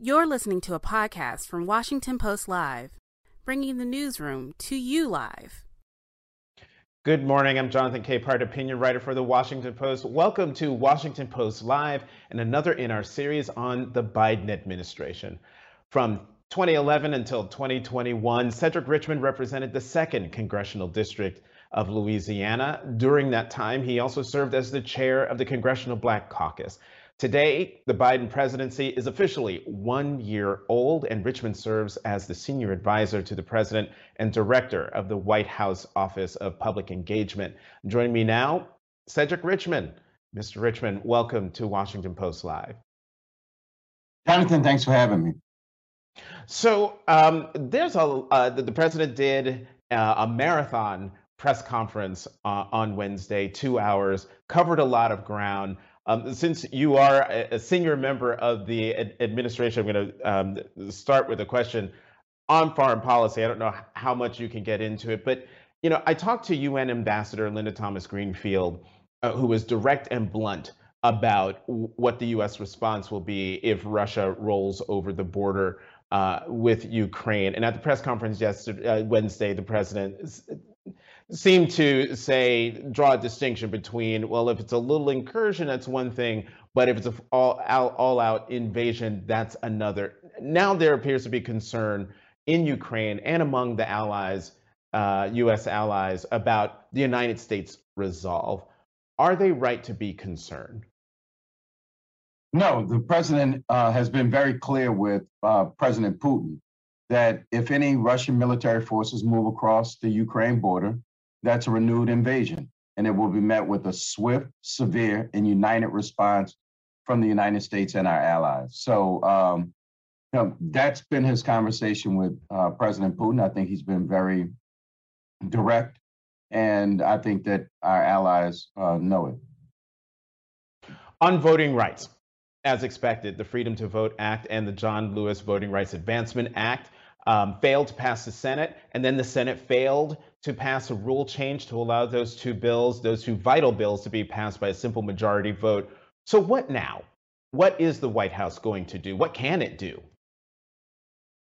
You're listening to a podcast from Washington Post Live, bringing the newsroom to you live. Good morning. I'm Jonathan K. Capehart, opinion writer for the Washington Post. Welcome to Washington Post Live and another in our series on the Biden administration. From 2011 until 2021, Cedric Richmond represented the second congressional district of Louisiana. During that time, he also served as the chair of the Congressional Black Caucus. Today, the Biden presidency is officially one year old, and Richmond serves as the senior advisor to the president and director of the White House Office of Public Engagement. Joining me now, Cedric Richmond. Mr. Richmond, welcome to Washington Post Live. Jonathan, thanks for having me. So, um, there's a uh, the, the, president did uh, a marathon press conference uh, on Wednesday, two hours, covered a lot of ground. Um, since you are a, senior member of the ad- administration, I'm going to um, start with a question on foreign policy. I don't know how much you can get into it, but you know, I talked to UN Ambassador Linda Thomas Greenfield, uh, who was direct and blunt about what the U.S. response will be if Russia rolls over the border uh, with Ukraine. And at the press conference yesterday, uh, Wednesday, the president seem to say draw a distinction between well if it's a little incursion that's one thing but if it's an all out, all out invasion that's another. Now there appears to be concern in ukraine and among the allies uh, us allies about the united states resolve. Are they right to be concerned? No the president uh, has been very clear with uh, president putin that if any russian military forces move across the ukraine border that's a renewed invasion, and it will be met with a swift, severe, and united response from the United States and our allies. So, um, you know, that's been his conversation with uh, President Putin. I think he's been very direct, and I think that our allies uh, know it. On voting rights, as expected, the Freedom to Vote Act and the John Lewis Voting Rights Advancement Act um, failed to pass the Senate, and then the Senate failed to pass a rule change to allow those two bills, those two vital bills, to be passed by a simple majority vote. So, what now? What is the White House going to do? What can it do?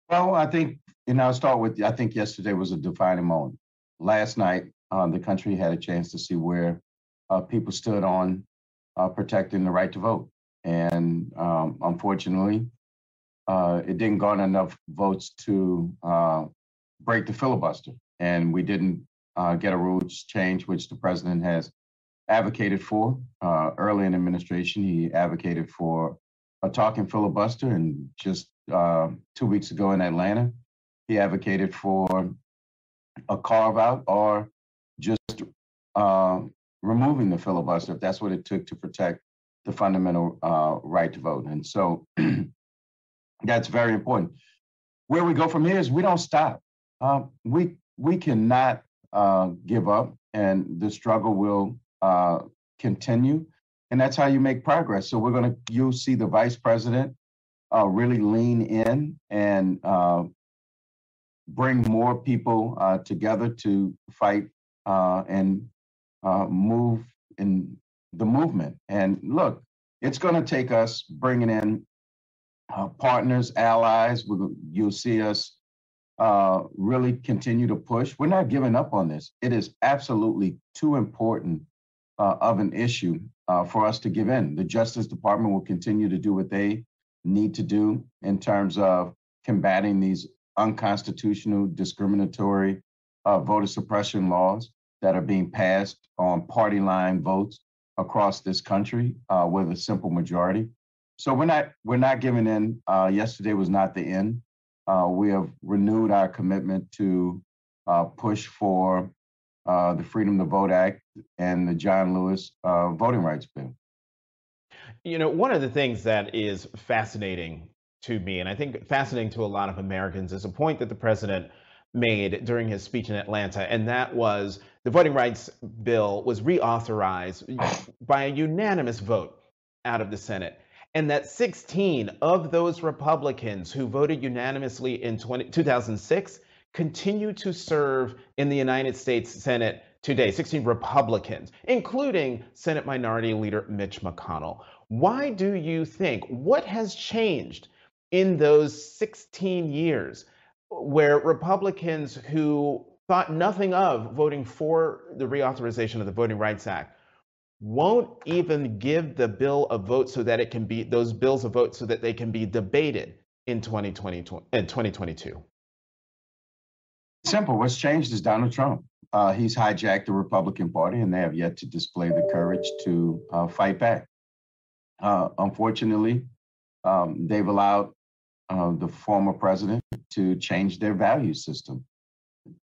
Well, I think, and I'll start with I think yesterday was a defining moment. Last night, um, the country had a chance to see where uh, people stood on uh, protecting the right to vote. And um, unfortunately, uh, it didn't garner enough votes to uh, break the filibuster and we didn't uh, get a rules change, which the president has advocated for. Uh, early in administration, he advocated for a talking filibuster, and just uh, two weeks ago in Atlanta, he advocated for a carve out or just uh, removing the filibuster if that's what it took to protect the fundamental uh, right to vote. And so that's very important. Where we go from here is we don't stop. Um, we we cannot uh, give up, and the struggle will uh, continue. And that's how you make progress. So we're going to, you'll see the vice president uh, really lean in and uh, bring more people uh, together to fight uh, and move in the movement. And look, it's going to take us bringing in partners, allies. We'll, you'll see us uh, really continue to push. We're not giving up on this. It is absolutely too important uh, of an issue uh, for us to give in. The Justice Department will continue to do what they need to do in terms of combating these unconstitutional, discriminatory uh, voter suppression laws that are being passed on party line votes across this country uh, with a simple majority. So we're not we're not giving in. Yesterday was not the end uh, we have renewed our commitment to uh, push for uh, the Freedom to Vote Act and the John Lewis uh, Voting Rights Bill. You know, one of the things that is fascinating to me, and I think fascinating to a lot of Americans, is a point that the president made during his speech in Atlanta, and that was the voting rights bill was reauthorized by a unanimous vote out of the Senate and that 16 of those Republicans who voted unanimously in 20, 2006 continue to serve in the United States Senate today. 16 Republicans, including Senate Minority Leader Mitch McConnell. Why do you think, what has changed in those 16 years where Republicans who thought nothing of voting for the reauthorization of the Voting Rights Act won't even give the bill a vote so that it can be those bills a vote so that they can be debated in 2020 in 2022 simple. What's changed is donald trump. Uh, he's hijacked the republican party and they have yet to display the courage to uh, fight back. Uh, unfortunately um, they've allowed uh, the former president to change their value system.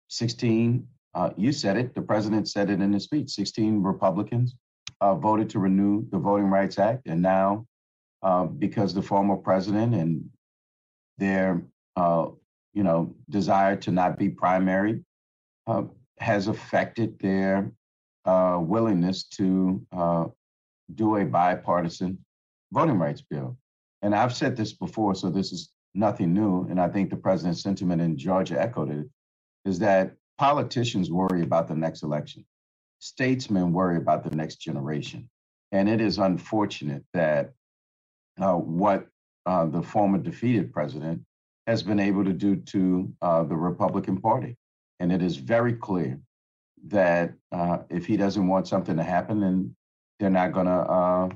16 uh, you said it. The president said it in his speech. 16 republicans uh, voted to renew the Voting Rights Act, and now uh, because the former president and their uh, you know desire to not be primary uh, has affected their uh, willingness to uh, do a bipartisan voting rights bill. And I've said this before, so this is nothing new. And I think the president's sentiment in Georgia echoed it: is that politicians worry about the next election statesmen worry about the next generation. And it is unfortunate that uh, what uh, the former defeated president has been able to do to uh, the Republican Party. And it is very clear that uh, if he doesn't want something to happen, then they're not gonna uh,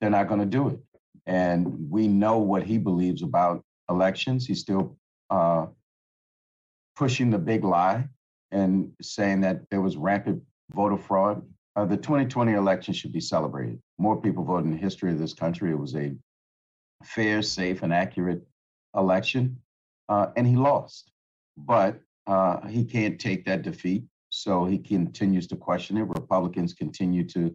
they're not gonna do it. And we know what he believes about elections. He's still uh, pushing the big lie and saying that there was rampant voter fraud. Uh, the 2020 election should be celebrated. More people voted in the history of this country. It was a fair, safe, and accurate election, uh, and he lost. But uh, he can't take that defeat, so he continues to question it. Republicans continue to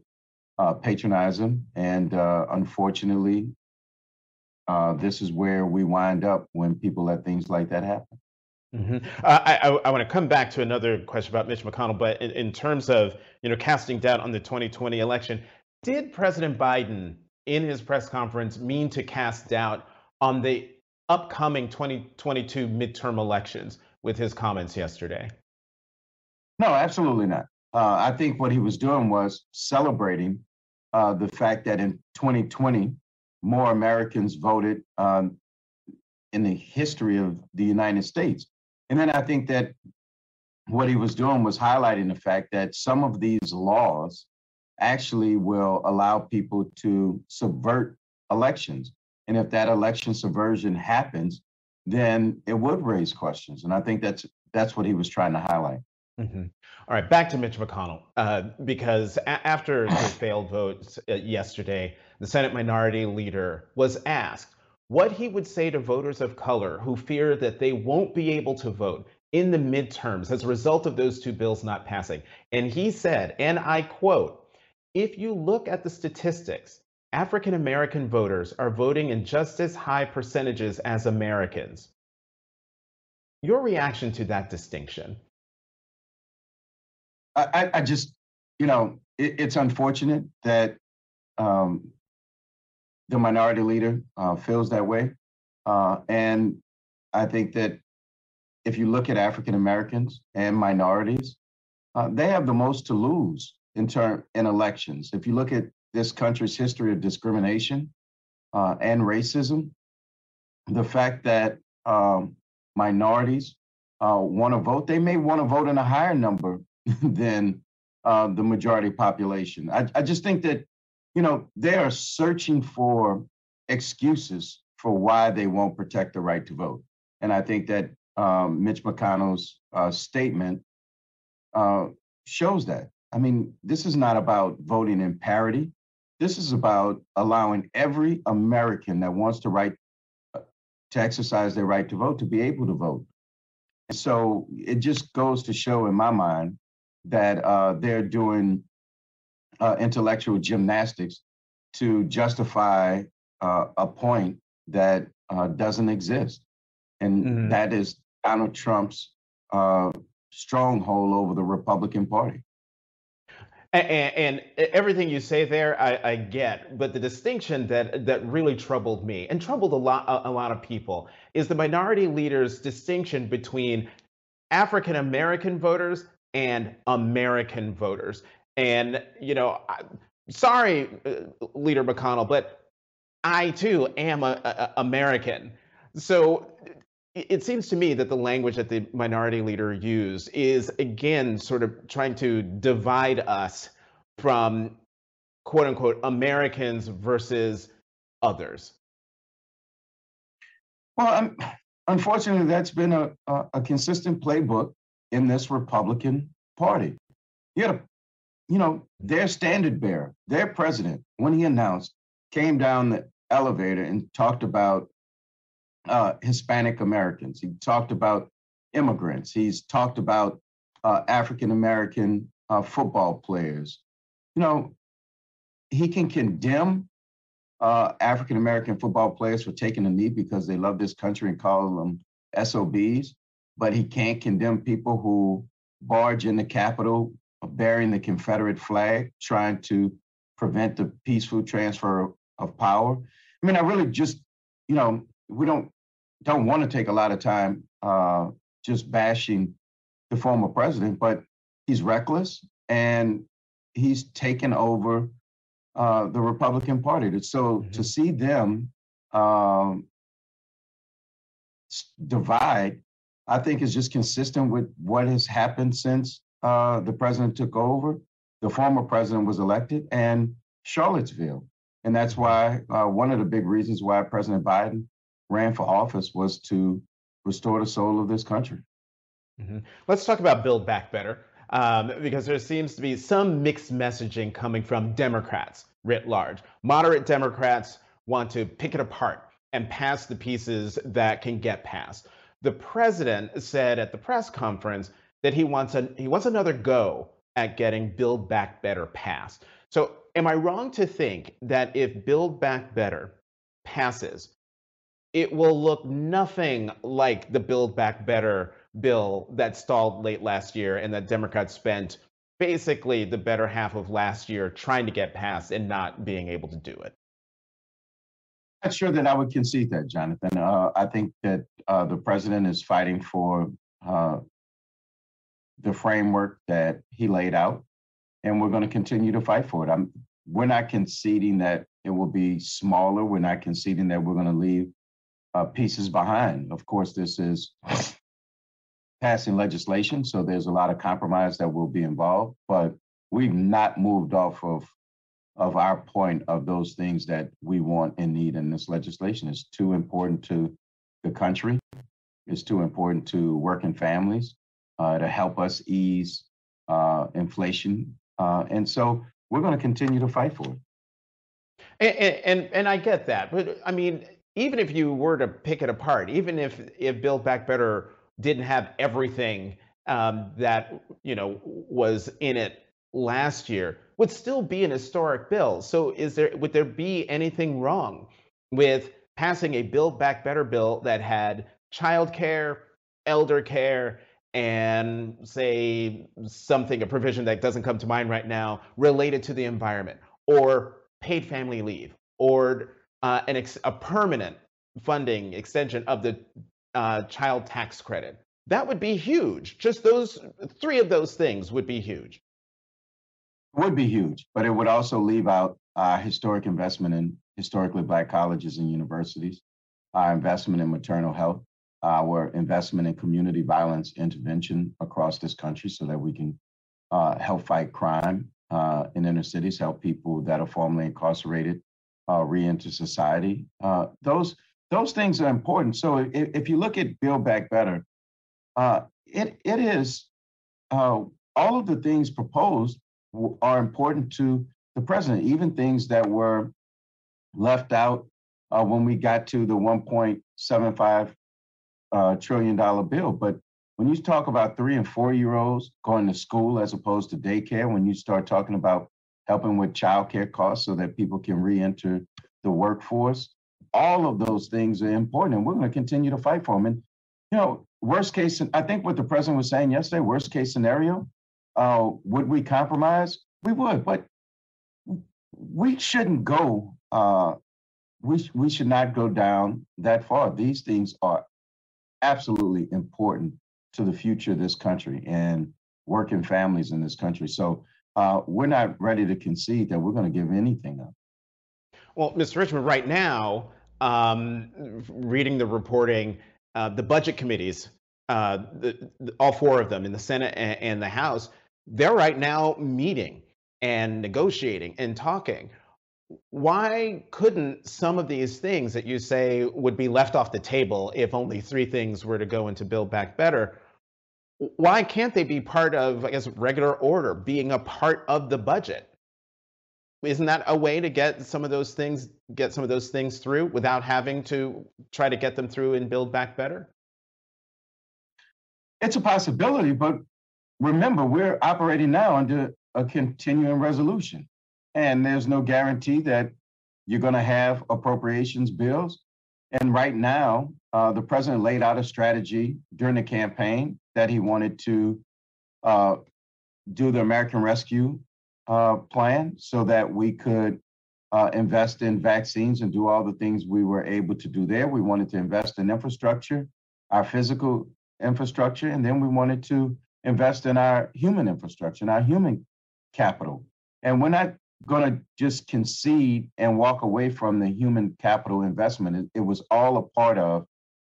uh, patronize him, and uh, unfortunately, uh, this is where we wind up when people let things like that happen. Mm-hmm. Uh, I, I, I want to come back to another question about Mitch McConnell, but in, in terms of you know casting doubt on the 2020 election, did President Biden in his press conference mean to cast doubt on the upcoming 2022 midterm elections with his comments yesterday? No, absolutely not. Uh, I think what he was doing was celebrating uh, the fact that in 2020, more Americans voted um, in the history of the United States. And then I think that what he was doing was highlighting the fact that some of these laws actually will allow people to subvert elections. And if that election subversion happens, then it would raise questions. And I think that's that's what he was trying to highlight. Mm-hmm. All right, back to Mitch McConnell, uh, because a- after the failed vote uh, yesterday, the Senate Minority Leader was asked what he would say to voters of color who fear that they won't be able to vote in the midterms as a result of those two bills not passing. And he said, and I quote, if you look at the statistics, African American voters are voting in just as high percentages as Americans. Your reaction to that distinction? I, I just, you know, it, it's unfortunate that um, the minority leader uh, feels that way. Uh, and I think that if you look at African Americans and minorities, uh, they have the most to lose in term in elections. If you look at this country's history of discrimination uh, and racism, the fact that um, minorities uh, want to vote, they may want to vote in a higher number than uh, the majority population. I, I just think that you know, they are searching for excuses for why they won't protect the right to vote. And I think that um, Mitch McConnell's uh, statement uh, shows that. I mean, this is not about voting in parity. This is about allowing every American that wants to right uh, to exercise their right to vote to be able to vote. So it just goes to show, in my mind, that uh, they're doing uh, intellectual gymnastics to justify uh, a point that uh, doesn't exist. And mm-hmm. that is Donald Trump's uh, stronghold over the Republican Party. And, and, everything you say there, I, I, get. But the distinction that that really troubled me and troubled a lot a, a lot of people is the minority leader's distinction between African American voters and American voters. And, you know, I, sorry, uh, Leader McConnell, but I too am a, a American. So it seems to me that the language that the minority leader used is again sort of trying to divide us from quote unquote Americans versus others. Well, unfortunately, that's been a, a, a, consistent playbook in this Republican Party. You, had a, you know, their standard bearer, their president, when he announced, came down the elevator and talked about uh, Hispanic Americans. He talked about immigrants. He's talked about uh, African American uh, football players. You know, he can condemn uh, African American football players for taking a knee because they love this country and call them SOBs, but he can't condemn people who barge in the Capitol bearing the Confederate flag, trying to prevent the peaceful transfer of power. I mean, I really just, you know, we don't don't want to take a lot of time uh, just bashing the former president, but he's reckless and he's taken over uh, the Republican Party. So mm-hmm. to see them um, divide, I think is just consistent with what has happened since uh, the president took over. The former president was elected, and Charlottesville. And that's why uh, one of the big reasons why President Biden ran for office was to restore the soul of this country. Mm-hmm. Let's talk about Build Back Better, um, because there seems to be some mixed messaging coming from Democrats writ large. Moderate Democrats want to pick it apart and pass the pieces that can get passed. The president said at the press conference that he wants a, he wants another go at getting Build Back Better passed. So, am I wrong to think that if Build Back Better passes, it will look nothing like the Build Back Better bill that stalled late last year and that Democrats spent basically the better half of last year trying to get passed and not being able to do it. I'm not sure that I would concede that, Jonathan. Uh, I think that uh, the president is fighting for uh, the framework that he laid out, and we're going to continue to fight for it. I'm, we're not conceding that it will be smaller. We're not conceding that we're going to leave uh, pieces behind. Of course, this is passing legislation, so there's a lot of compromise that will be involved, but we've not moved off of of our point of those things that we want and need in this legislation. It's too important to the country. It's too important to working families to help us ease uh, inflation. Uh, and so we're going to continue to fight for it. And, and, and I get that, but I mean, even if you were to pick it apart, even if if Build Back Better didn't have everything um, that you know was in it last year, would still be an historic bill. So, is there would there be anything wrong with passing a Build Back Better bill that had childcare, elder care, and say something, a provision that doesn't come to mind right now related to the environment, or paid family leave, or uh, an ex- a permanent funding extension of the uh, child tax credit. That would be huge. Just those three of those things would be huge. Would be huge, but it would also leave out uh, historic investment in historically black colleges and universities, our investment in maternal health, our investment in community violence intervention across this country so that we can uh, help fight crime uh, in inner cities, help people that are formerly incarcerated uh, reenter society. Uh, those those things are important. So if, if, you look at Build Back Better, uh, it it is uh, all of the things proposed are important to the president, even things that were left out when we got to the 1.75 uh, trillion dollar bill. But when you talk about three and four year olds going to school as opposed to daycare, when you start talking about helping with childcare costs so that people can re-enter the workforce. All of those things are important, and we're going to continue to fight for them. And you know, worst case, I think what the president was saying yesterday, worst case scenario, uh, would we compromise? We would, but we shouldn't go. Uh, we we should not go down that far. These things are absolutely important to the future of this country and working families in this country. So uh, we're not ready to concede that we're going to give anything up. Well, Mr. Richmond, right now, um, reading the reporting, uh, the budget committees, uh, the, the, all four of them in the Senate and, and the House, they're right now meeting and negotiating and talking. Why couldn't some of these things that you say would be left off the table if only three things were to go into Build Back Better? Why can't they be part of, I guess, regular order, being a part of the budget? Isn't that a way to get some of those things, get some of those things through without having to try to get them through and Build Back Better? It's a possibility, but remember, we're operating now under a continuing resolution. And there's no guarantee that you're going to have appropriations bills. And right now, uh, the president laid out a strategy during the campaign that he wanted to uh, do the American Rescue uh, Plan so that we could uh, invest in vaccines and do all the things we were able to do there. We wanted to invest in infrastructure, our physical infrastructure, and then we wanted to invest in our human infrastructure and our human capital. And we're not going to just concede and walk away from the human capital investment. It, it was all a part of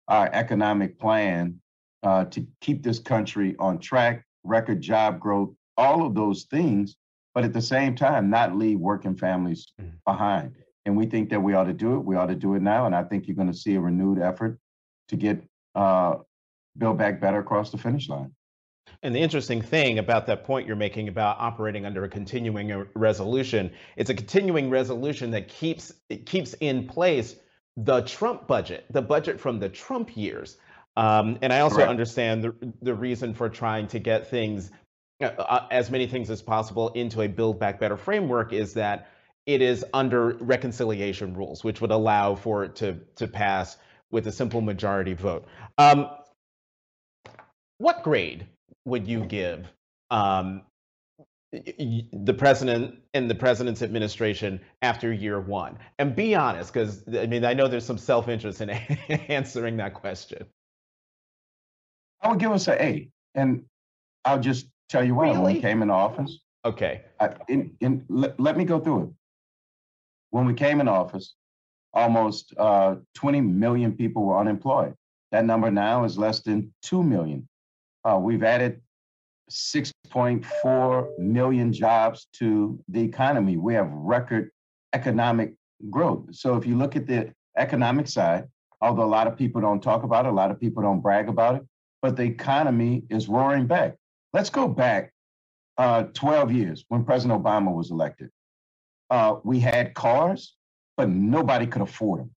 our economic plan uh, to keep this country on track, record job growth, all of those things, but at the same time, not leave working families mm. behind. And we think that we ought to do it. We ought to do it now. And I think you're going to see a renewed effort to get uh, Build Back Better across the finish line. And the interesting thing about that point you're making about operating under a continuing resolution, it's a continuing resolution that keeps it keeps in place the Trump budget, the budget from the Trump years. Um, and I also understand the the reason for trying to get things, uh, uh, as many things as possible, into a Build Back Better framework is that it is under reconciliation rules, which would allow for it to to pass with a simple majority vote. Um, what grade would you give um, the president and the president's administration after year one? And be honest, because I mean, I know there's some self interest in answering that question. I would give us an A. And I'll just tell you why. Really? When we came in office. Okay. I, in, in, let, let me go through it. When we came in office, almost uh, 20 million people were unemployed. That number now is less than 2 million. Uh, we've added 6.4 million jobs to the economy. We have record economic growth. So if you look at the economic side, although a lot of people don't talk about it, a lot of people don't brag about it, but the economy is roaring back. Let's go back uh, 12 years when President Obama was elected. Uh, we had cars, but nobody could afford them.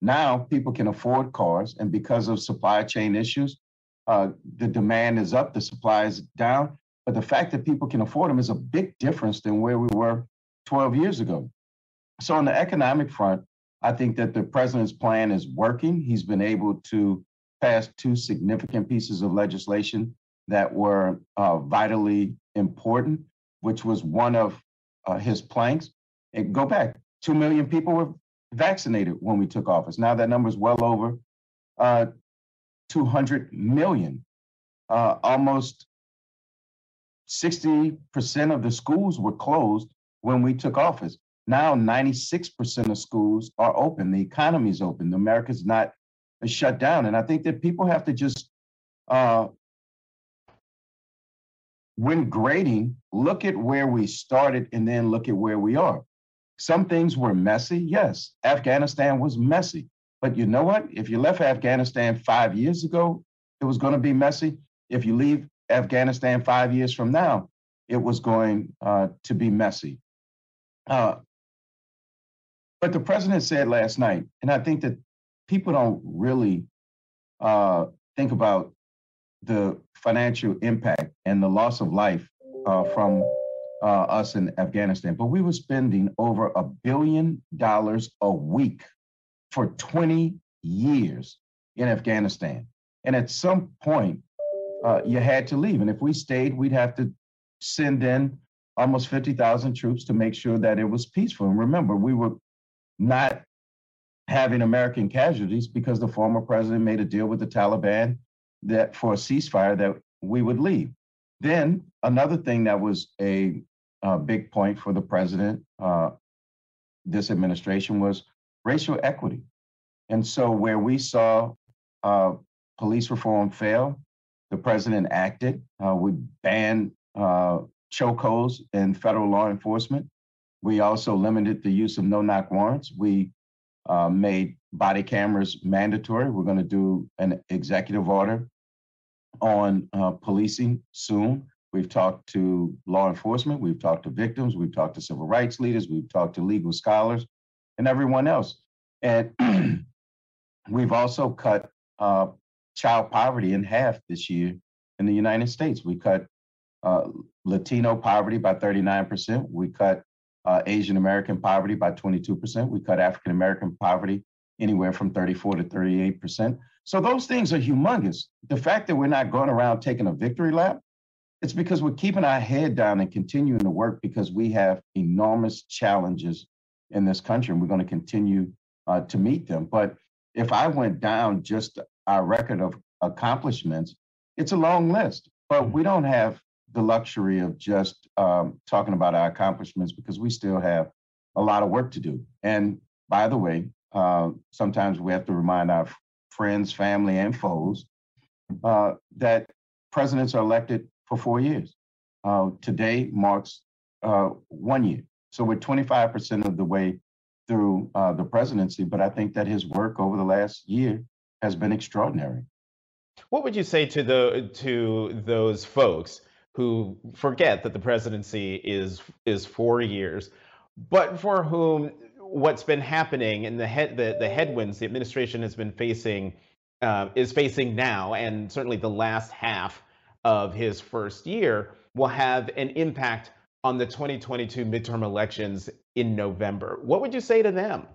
Now people can afford cars, and because of supply chain issues, uh, the demand is up, the supply is down. But the fact that people can afford them is a big difference than where we were 12 years ago. So, on the economic front, I think that the president's plan is working. He's been able to pass two significant pieces of legislation that were uh, vitally important, which was one of uh, his planks. And go back, 2 million people were vaccinated when we took office. Now that number is well over uh, 200 million. Uh, almost 60% of the schools were closed when we took office. Now, 96% of schools are open. The economy is open. America's not shut down. And I think that people have to just, uh, when grading, look at where we started and then look at where we are. Some things were messy. Yes, Afghanistan was messy. But you know what? If you left Afghanistan five years ago, it was going to be messy. If you leave Afghanistan five years from now, it was going uh, to be messy. Uh, but the president said last night, and I think that people don't really uh, think about the financial impact and the loss of life uh, from uh, us in Afghanistan, but we were spending over a billion dollars a week for 20 years in Afghanistan. And at some point, uh, you had to leave. And if we stayed, we'd have to send in almost 50,000 troops to make sure that it was peaceful. And remember, we were not having American casualties because the former president made a deal with the Taliban that for a ceasefire that we would leave. Then another thing that was a, a big point for the president, uh, this administration was racial equity. And so, where we saw uh, police reform fail, the president acted. Uh, we banned uh, chokeholds in federal law enforcement. We also limited the use of no knock warrants. We uh, made body cameras mandatory. We're going to do an executive order on uh, policing soon. We've talked to law enforcement, we've talked to victims, we've talked to civil rights leaders, we've talked to legal scholars, and everyone else. And we've also cut uh, child poverty in half this year in the United States. We cut uh, Latino poverty by 39%. We cut uh, Asian American poverty by 22%. We cut African American poverty anywhere from 34 to 38%. So those things are humongous. The fact that we're not going around taking a victory lap, it's because we're keeping our head down and continuing to work because we have enormous challenges in this country and we're going to continue uh, to meet them. But if I went down just our record of accomplishments, it's a long list. But we don't have the luxury of just um, talking about our accomplishments because we still have a lot of work to do. And by the way, uh, sometimes we have to remind our friends, family, and foes uh, that presidents are elected for four years. Uh, today marks uh, one year. So we're 25% of the way through uh, the presidency, but I think that his work over the last year has been extraordinary. What would you say to the to those folks who forget that the presidency is is four years, but for whom what's been happening and the head the, the headwinds the administration has been facing uh, is facing now, and certainly the last half of his first year will have an impact on the 2022 midterm elections in November. What would you say to them?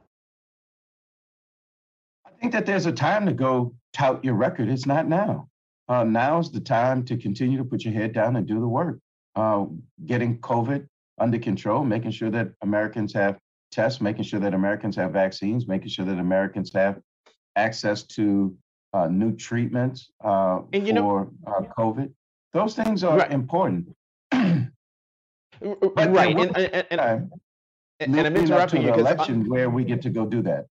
I think that there's a time to go tout your record. It's not now. Uh, now's the time to continue to put your head down and do the work. Uh, getting COVID under control, making sure that Americans have tests, making sure that Americans have vaccines, making sure that Americans have access to uh, new treatments uh, for know, uh, COVID. Those things are right. important. but right, and, and, and, and, I'm interrupting you because election where we get to go do that.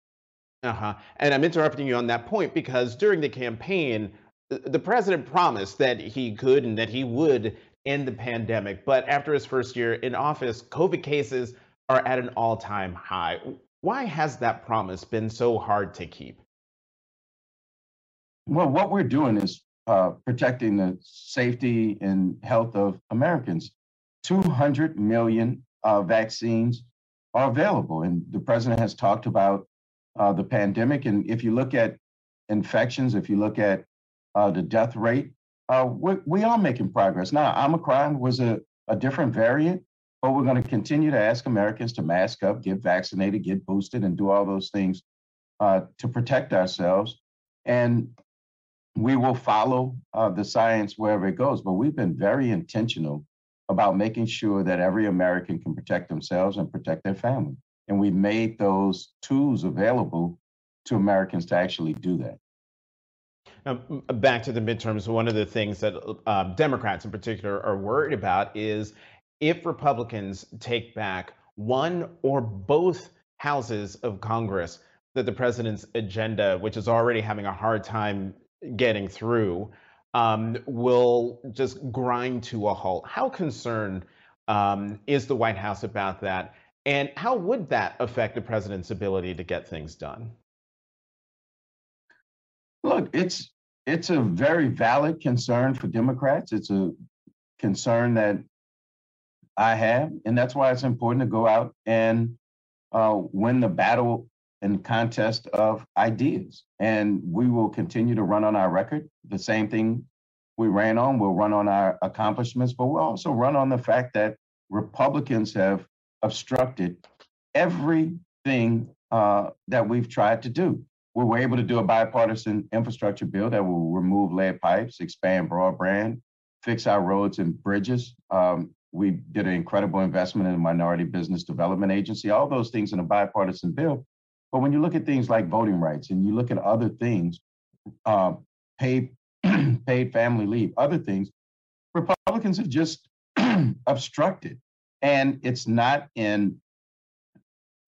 Uh huh. And I'm interrupting you on that point because during the campaign, the president promised that he could and that he would end the pandemic. But after his first year in office, COVID cases are at an all time high. Why has that promise been so hard to keep? Well, what we're doing is uh, protecting the safety and health of Americans. 200 million uh, vaccines are available. And the president has talked about uh, the pandemic. And if you look at infections, if you look at uh, the death rate, uh, we, we are making progress. Now, Omicron was a, a different variant, but we're going to continue to ask Americans to mask up, get vaccinated, get boosted, and do all those things uh, to protect ourselves. And we will follow uh, the science wherever it goes. But we've been very intentional about making sure that every American can protect themselves and protect their family. And we made those tools available to Americans to actually do that. Now, back to the midterms, one of the things that uh, Democrats in particular are worried about is if Republicans take back one or both houses of Congress, that the president's agenda, which is already having a hard time getting through, um, will just grind to a halt. How concerned um, is the White House about that? And how would that affect the president's ability to get things done? Look, it's it's a very valid concern for Democrats. It's a concern that I have, and that's why it's important to go out and uh, win the battle and contest of ideas. And we will continue to run on our record. The same thing we ran on, we'll run on our accomplishments, but we'll also run on the fact that Republicans have obstructed everything uh, that we've tried to do. We were able to do a bipartisan infrastructure bill that will remove lead pipes, expand broadband, fix our roads and bridges. Um, we did an incredible investment in the Minority Business Development Agency, all those things in a bipartisan bill. But when you look at things like voting rights and you look at other things, uh, paid paid family leave, other things, Republicans have just obstructed. And it's not in,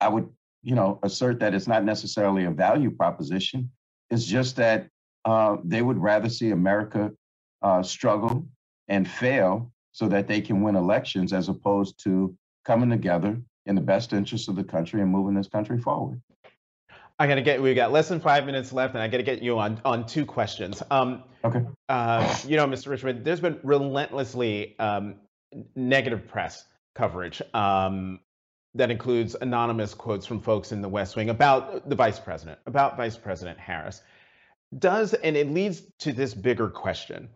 I would you know, assert that it's not necessarily a value proposition. It's just that uh, they would rather see America uh, struggle and fail so that they can win elections as opposed to coming together in the best interest of the country and moving this country forward. I gotta get. We got less than five minutes left, and I gotta get you on on two questions. Um, okay. Uh, you know, Mr. Richmond, there's been relentlessly um, negative press coverage um, that includes anonymous quotes from folks in the West Wing about the vice president, about Vice President Harris. Does and it leads to this bigger question: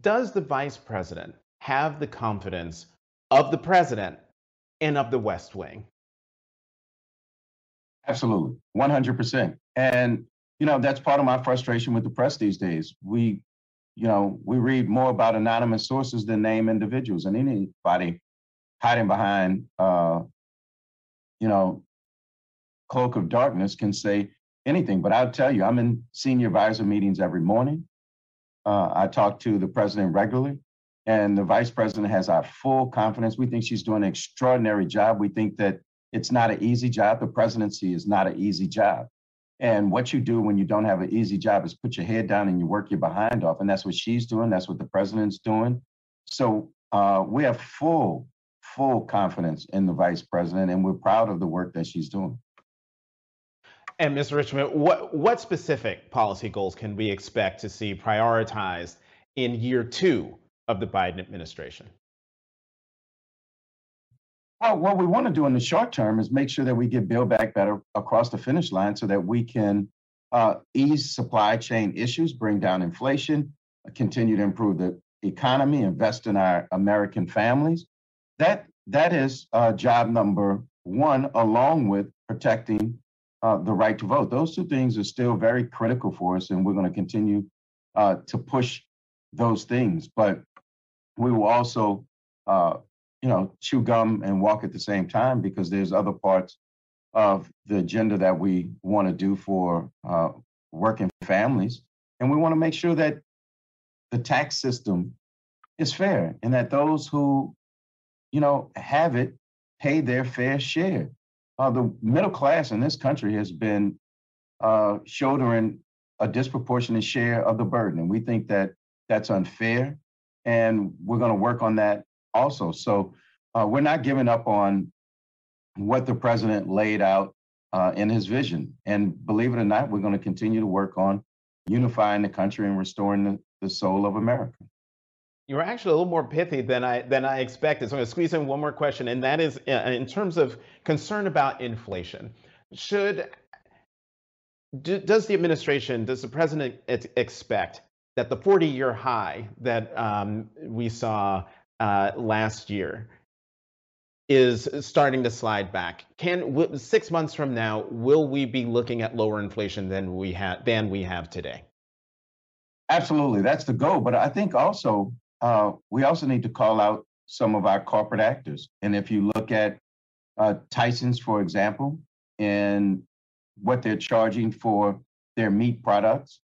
Does the vice president have the confidence of the president and of the West Wing? Absolutely, 100%. And, you know, that's part of my frustration with the press these days. We, you know, we read more about anonymous sources than name individuals, and anybody hiding behind, uh, you know, cloak of darkness can say anything. But I'll tell you, I'm in senior advisor meetings every morning. Uh, I talk to the president regularly, and the vice president has our full confidence. We think she's doing an extraordinary job. We think that it's not an easy job. The presidency is not an easy job. And what you do when you don't have an easy job is put your head down and you work your behind off. And that's what she's doing. That's what the president's doing. So uh, we have full, full confidence in the vice president, and we're proud of the work that she's doing. And Mr. Richmond, what, what specific policy goals can we expect to see prioritized in year two of the Biden administration? Well, what we want to do in the short term is make sure that we get Build Back Better across the finish line so that we can uh, ease supply chain issues, bring down inflation, continue to improve the economy, invest in our American families. That that is uh, job number one, along with protecting uh, the right to vote. Those two things are still very critical for us, and we're going to continue uh, to push those things. But we will also uh, you know, chew gum and walk at the same time because there's other parts of the agenda that we want to do for uh, working families. And we want to make sure that the tax system is fair and that those who, you know, have it pay their fair share. Uh, the middle class in this country has been uh, shouldering a disproportionate share of the burden. And we think that that's unfair. And we're going to work on that also. So uh, we're not giving up on what the president laid out uh, in his vision. And believe it or not, we're going to continue to work on unifying the country and restoring the, the soul of America. You are actually a little more pithy than I than I expected. So I'm going to squeeze in one more question, and that is uh, in terms of concern about inflation. Should do, does the administration, does the president expect that the 40-year high that um, we saw uh, last year is starting to slide back. Can six months from now will we be looking at lower inflation than we have than we have today? Absolutely, that's the goal. But I think also uh, we also need to call out some of our corporate actors. And if you look at uh, Tyson's, for example, and what they're charging for their meat products,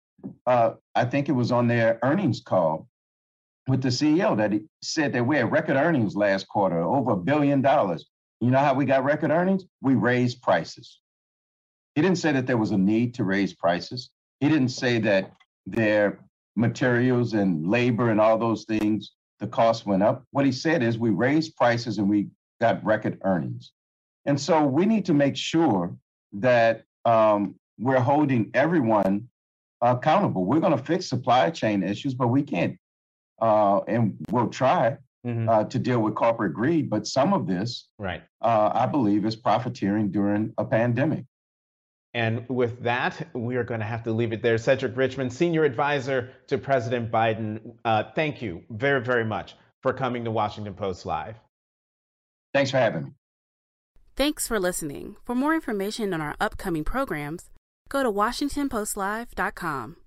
uh, I think it was on their earnings call with the CEO that he said that we had record earnings last quarter, over a billion dollars. You know how we got record earnings? We raised prices. He didn't say that there was a need to raise prices. He didn't say that their materials and labor and all those things, the cost went up. What he said is we raised prices and we got record earnings. And so we need to make sure that um, we're holding everyone accountable. We're going to fix supply chain issues, but we can't uh, and we'll try mm-hmm. uh, to deal with corporate greed. But some of this, right, uh, I believe, is profiteering during a pandemic. And with that, we are going to have to leave it there. Cedric Richmond, Senior Advisor to President Biden, uh, thank you very, very much for coming to Washington Post Live. Thanks for having me. Thanks for listening. For more information on our upcoming programs, go to WashingtonPostLive.com.